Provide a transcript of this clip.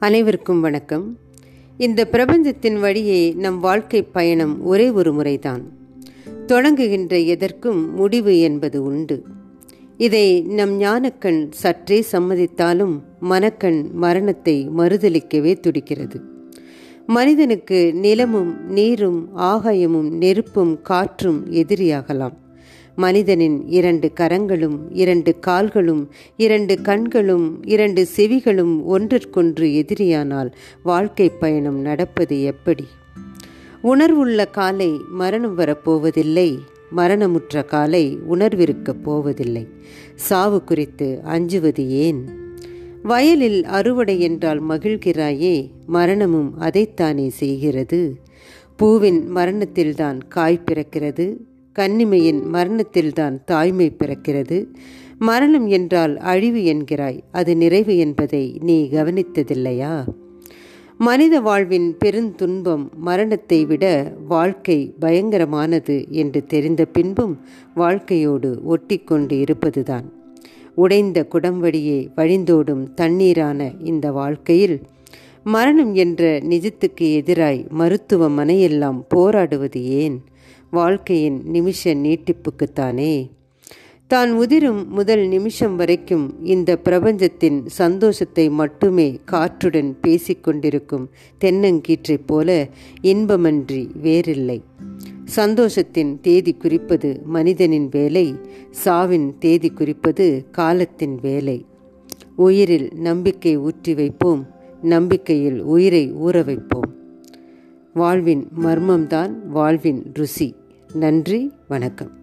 அனைவருக்கும் வணக்கம். இந்த பிரபஞ்சத்தின் வழியே நம் வாழ்க்கை பயணம் ஒரே ஒரு முறைதான். தொடங்குகின்ற எதற்கும் முடிவு என்பது உண்டு. இதை நம் ஞானக்கண் சற்றே சம்மதித்தாலும் மனக்கண் மரணத்தை மறுதளிக்கவே துடிக்கிறது. மனிதனுக்கு நிலமும் நீரும் ஆகாயமும் நெருப்பும் காற்றும் எதிரியாகலாம். மனிதனின் இரண்டு கரங்களும் இரண்டு கால்களும் இரண்டு கண்களும் இரண்டு செவிகளும் ஒன்றிற்கொன்று எதிரியானால் வாழ்க்கை பயணம் நடப்பது எப்படி? உணர்வுள்ள காலை மரணம் வரப்போவதில்லை மரணமுற்ற காலை உணர்விருக்கப் போவதில்லை. சாவு குறித்து அஞ்சுவது ஏன்? வயலில் அறுவடை என்றால் மகிழ்கிறாயே மரணமும் அதைத்தானே செய்கிறது? பூவின் மரணத்தில்தான் காய் பிறக்கிறது கன்னிமையின் மரணத்தில்தான் தாய்மை பிறக்கிறது. மரணம் என்றால் அழிவு என்கிறாய் அது நிறைவு என்பதை நீ கவனித்ததில்லையா? மனித வாழ்வின் பெருந்துன்பம் மரணத்தை விட வாழ்க்கை பயங்கரமானது என்று தெரிந்த பின்பும் வாழ்க்கையோடு ஒட்டிக்கொண்டு இருப்பதுதான். உடைந்த குடம்வழியே வழிந்தோடும் தண்ணீரான இந்த வாழ்க்கையில் மரணம் என்ற நிஜத்துக்கு எதிராய் மருத்துவமனையெல்லாம் போராடுவது ஏன்? வாழ்க்கையின் நிமிஷ நீட்டிப்புக்குத்தானே. தான் உதிரும் முதல் நிமிஷம் வரைக்கும் இந்த பிரபஞ்சத்தின் சந்தோஷத்தை மட்டுமே காற்றுடன் பேசிக்கொண்டிருக்கும் தென்னங்கீற்றைப் போல இன்பமன்றி வேறில்லை. சந்தோஷத்தின் தேதி குறிப்பது மனிதனின் வேலை சாவின் தேதி குறிப்பது காலத்தின் வேலை. உயிரில் நம்பிக்கை ஊற்றி வைப்போம் நம்பிக்கையில் உயிரை ஊற வைப்போம். வாழ்வின் மர்மம்தான் வாழ்வின் ருசி. நன்றி வணக்கம்.